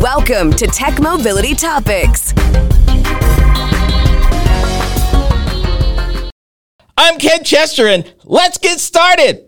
Welcome to Tech Mobility Topics. I'm Ken Chester, and let's get started.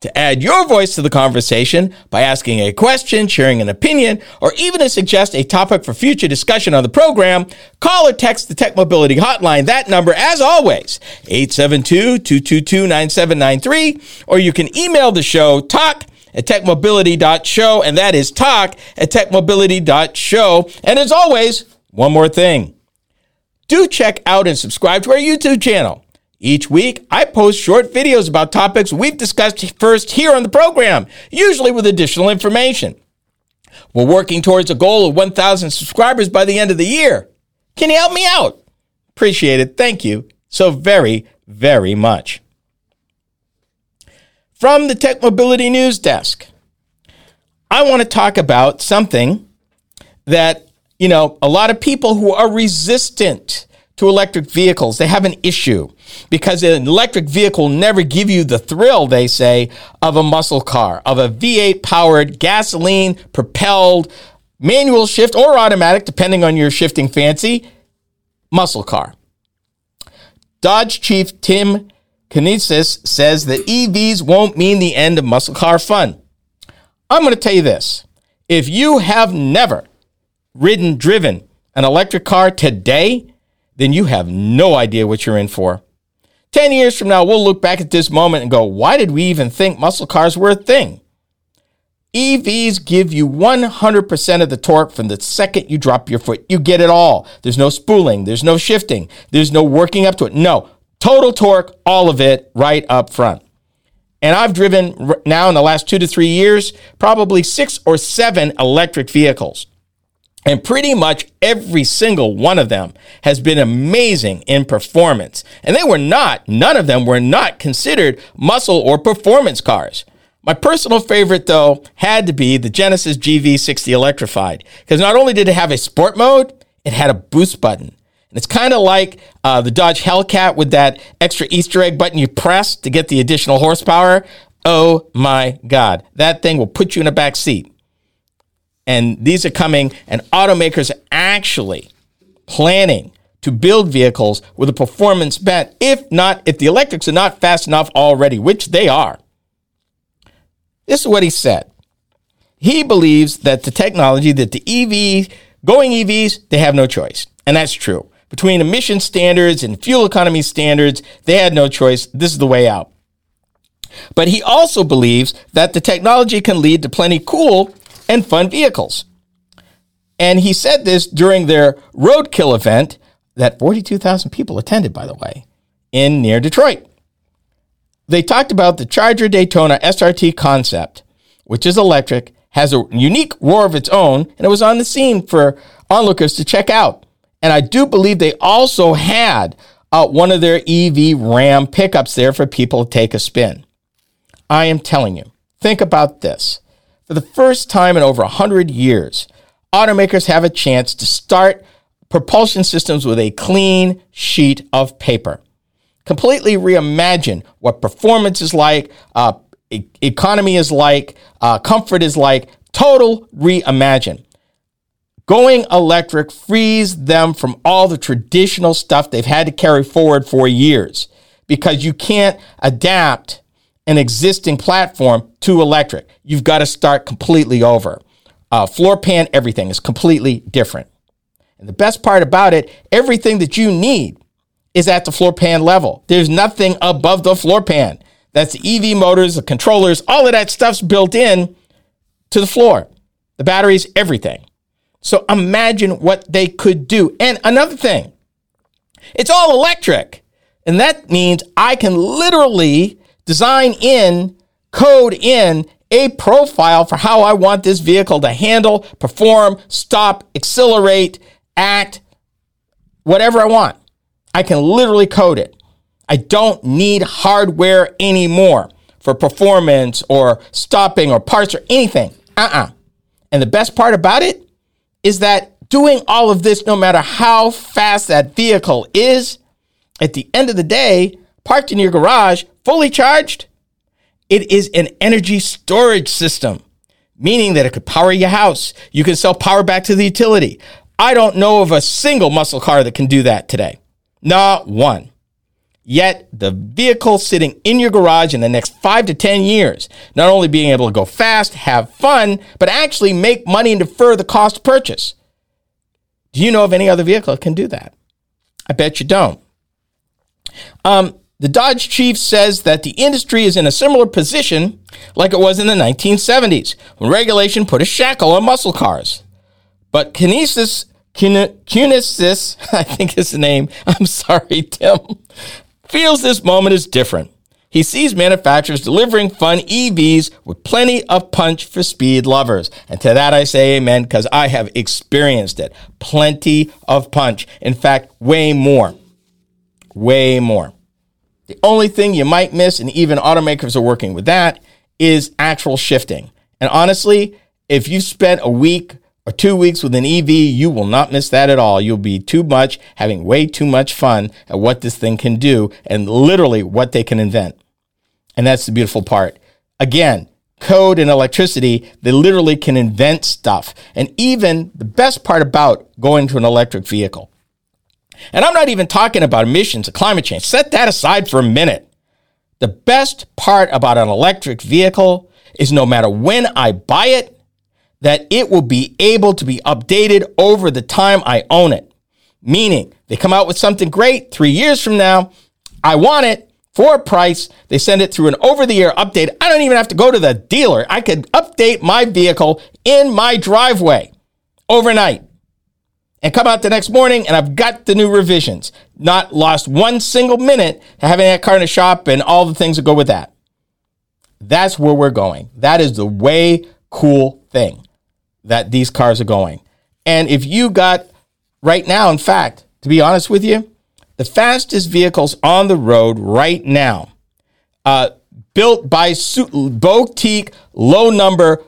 To add your voice to the conversation by asking a question, sharing an opinion, or even to suggest a topic for future discussion on the program, call or text the Tech Mobility Hotline. That number, as always, 872-222-9793, or you can email the show, talk at techmobility.show, and that is talk at techmobility.show. And as always, one more thing. Do check out and subscribe to our YouTube channel. Each week, I post short videos about topics we've discussed first here on the program, usually with additional information. We're working towards a goal of 1,000 subscribers by the end of the year. Can you help me out? Appreciate it. Thank you so very, very much. From the Tech Mobility News Desk, I want to talk about something that, you know, a lot of people who are resistant to electric vehicles, they have an issue because an electric vehicle never give you the thrill, they say, of a muscle car, of a V8 powered, gasoline propelled, manual shift or automatic, depending on your shifting fancy, muscle car. Dodge chief Tim Kuniskis says that EVs won't mean the end of muscle car fun. I'm going to tell you this. If you have never ridden, driven an electric car today, then you have no idea what you're in for. 10 years from now, we'll look back at this moment and go, why did we even think muscle cars were a thing? EVs give you 100% of the torque from the second you drop your foot. You get it all. There's no spooling, there's no shifting, there's no working up to it. No, total torque, all of it right up front. And I've driven now in the last two to three years, probably six or seven electric vehicles. And pretty much every single one of them has been amazing in performance. And they were not, none of them were not considered muscle or performance cars. My personal favorite, though, had to be the Genesis GV60 Electrified, because not only did it have a sport mode, it had a boost button. And it's kind of like uh, the Dodge Hellcat with that extra Easter egg button you press to get the additional horsepower. Oh my God, that thing will put you in a back seat. And these are coming, and automakers are actually planning to build vehicles with a performance bent, if not, if the electrics are not fast enough already, which they are. This is what he said. He believes that the technology, that the EV, going EVs, they have no choice. And that's true between emission standards and fuel economy standards, they had no choice. This is the way out. But he also believes that the technology can lead to plenty cool and fun vehicles. And he said this during their roadkill event that 42,000 people attended, by the way, in near Detroit. They talked about the Charger Daytona SRT concept, which is electric, has a unique roar of its own, and it was on the scene for onlookers to check out. And I do believe they also had uh, one of their EV Ram pickups there for people to take a spin. I am telling you, think about this. For the first time in over 100 years, automakers have a chance to start propulsion systems with a clean sheet of paper. Completely reimagine what performance is like, uh, e- economy is like, uh, comfort is like. Total reimagine. Going electric frees them from all the traditional stuff they've had to carry forward for years because you can't adapt an existing platform to electric. You've got to start completely over. Uh, floor pan, everything is completely different. And the best part about it, everything that you need is at the floor pan level. There's nothing above the floor pan. That's the EV motors, the controllers, all of that stuff's built in to the floor. The batteries, everything. So imagine what they could do. And another thing, it's all electric. And that means I can literally design in, code in a profile for how I want this vehicle to handle, perform, stop, accelerate, act, whatever I want. I can literally code it. I don't need hardware anymore for performance or stopping or parts or anything. Uh uh-uh. uh And the best part about it, is that doing all of this, no matter how fast that vehicle is, at the end of the day, parked in your garage, fully charged, it is an energy storage system. meaning that it could power your house. You can sell power back to the utility. I don't know of a single muscle car that can do that today. Not one. Yet the vehicle sitting in your garage in the next five to 10 years, not only being able to go fast, have fun, but actually make money and defer the cost of purchase. Do you know of any other vehicle that can do that? I bet you don't. Um, the Dodge chief says that the industry is in a similar position like it was in the 1970s when regulation put a shackle on muscle cars. But Kinesis, I think is the name, I'm sorry, Tim, feels this moment is different. He sees manufacturers delivering fun EVs with plenty of punch for speed lovers. And to that I say amen because I have experienced it. Plenty of punch. In fact, way more. Way more. The only thing you might miss, and even automakers are working with that, is actual shifting. And honestly, if you spent a week or two weeks with an EV, you will not miss that at all. You'll be too much, having way too much fun at what this thing can do and literally what they can invent. And that's the beautiful part. Again, code and electricity, they literally can invent stuff. And even the best part about going to an electric vehicle. And I'm not even talking about emissions or climate change. Set that aside for a minute. The best part about an electric vehicle is no matter when I buy it, that it will be able to be updated over the time I own it. Meaning, they come out with something great three years from now. I want it for a price. They send it through an over the air update. I don't even have to go to the dealer. I could update my vehicle in my driveway overnight and come out the next morning and I've got the new revisions. Not lost one single minute having that car in the shop and all the things that go with that. That's where we're going. That is the way cool thing that these cars are going. And if you got right now, in fact, to be honest with you, the fastest vehicles on the road right now, uh, built by su- boutique, low number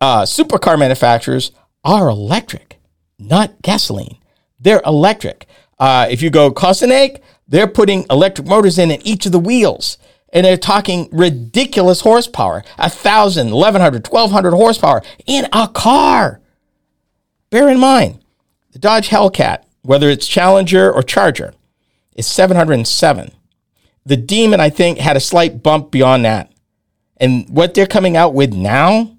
uh, supercar manufacturers, are electric, not gasoline. They're electric. Uh, if you go Kosanek, they're putting electric motors in in each of the wheels and they're talking ridiculous horsepower 1,000, 1,100, 1,200 horsepower in a car. Bear in mind, the Dodge Hellcat, whether it's Challenger or Charger, is 707. The Demon, I think, had a slight bump beyond that. And what they're coming out with now,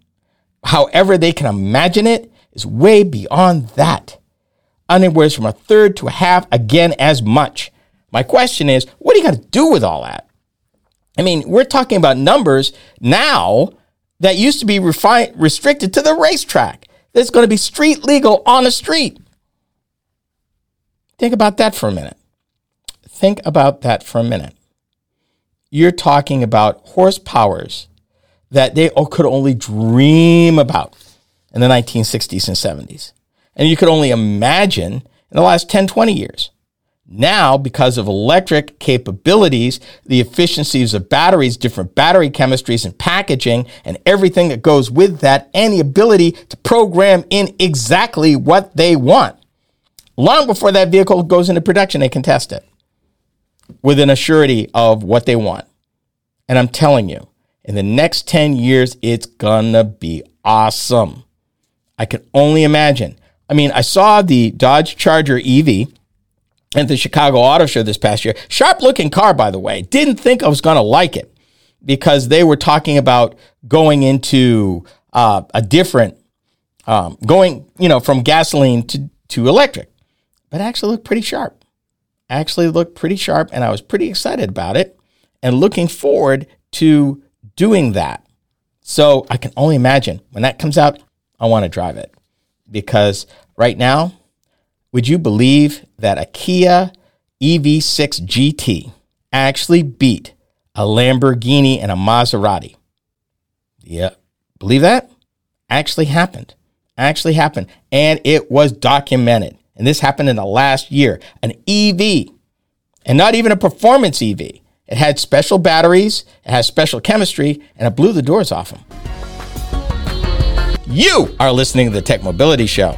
however they can imagine it, is way beyond that. Anywhere from a third to a half, again, as much. My question is, what are you going to do with all that? I mean, we're talking about numbers now that used to be refi- restricted to the racetrack. That's going to be street legal on the street. Think about that for a minute. Think about that for a minute. You're talking about horsepowers that they could only dream about in the 1960s and 70s. And you could only imagine in the last 10, 20 years. Now, because of electric capabilities, the efficiencies of batteries, different battery chemistries and packaging, and everything that goes with that, and the ability to program in exactly what they want. Long before that vehicle goes into production, they can test it with an assurity of what they want. And I'm telling you, in the next 10 years, it's gonna be awesome. I can only imagine. I mean, I saw the Dodge Charger EV at the Chicago Auto Show this past year. Sharp looking car, by the way. Didn't think I was going to like it because they were talking about going into uh, a different, um, going, you know, from gasoline to, to electric. But actually looked pretty sharp. Actually looked pretty sharp, and I was pretty excited about it and looking forward to doing that. So I can only imagine when that comes out, I want to drive it because right now, would you believe that a Kia EV6 GT actually beat a Lamborghini and a Maserati? Yeah, believe that? Actually happened. Actually happened. And it was documented. And this happened in the last year. An EV, and not even a performance EV. It had special batteries, it has special chemistry, and it blew the doors off them. You are listening to the Tech Mobility Show.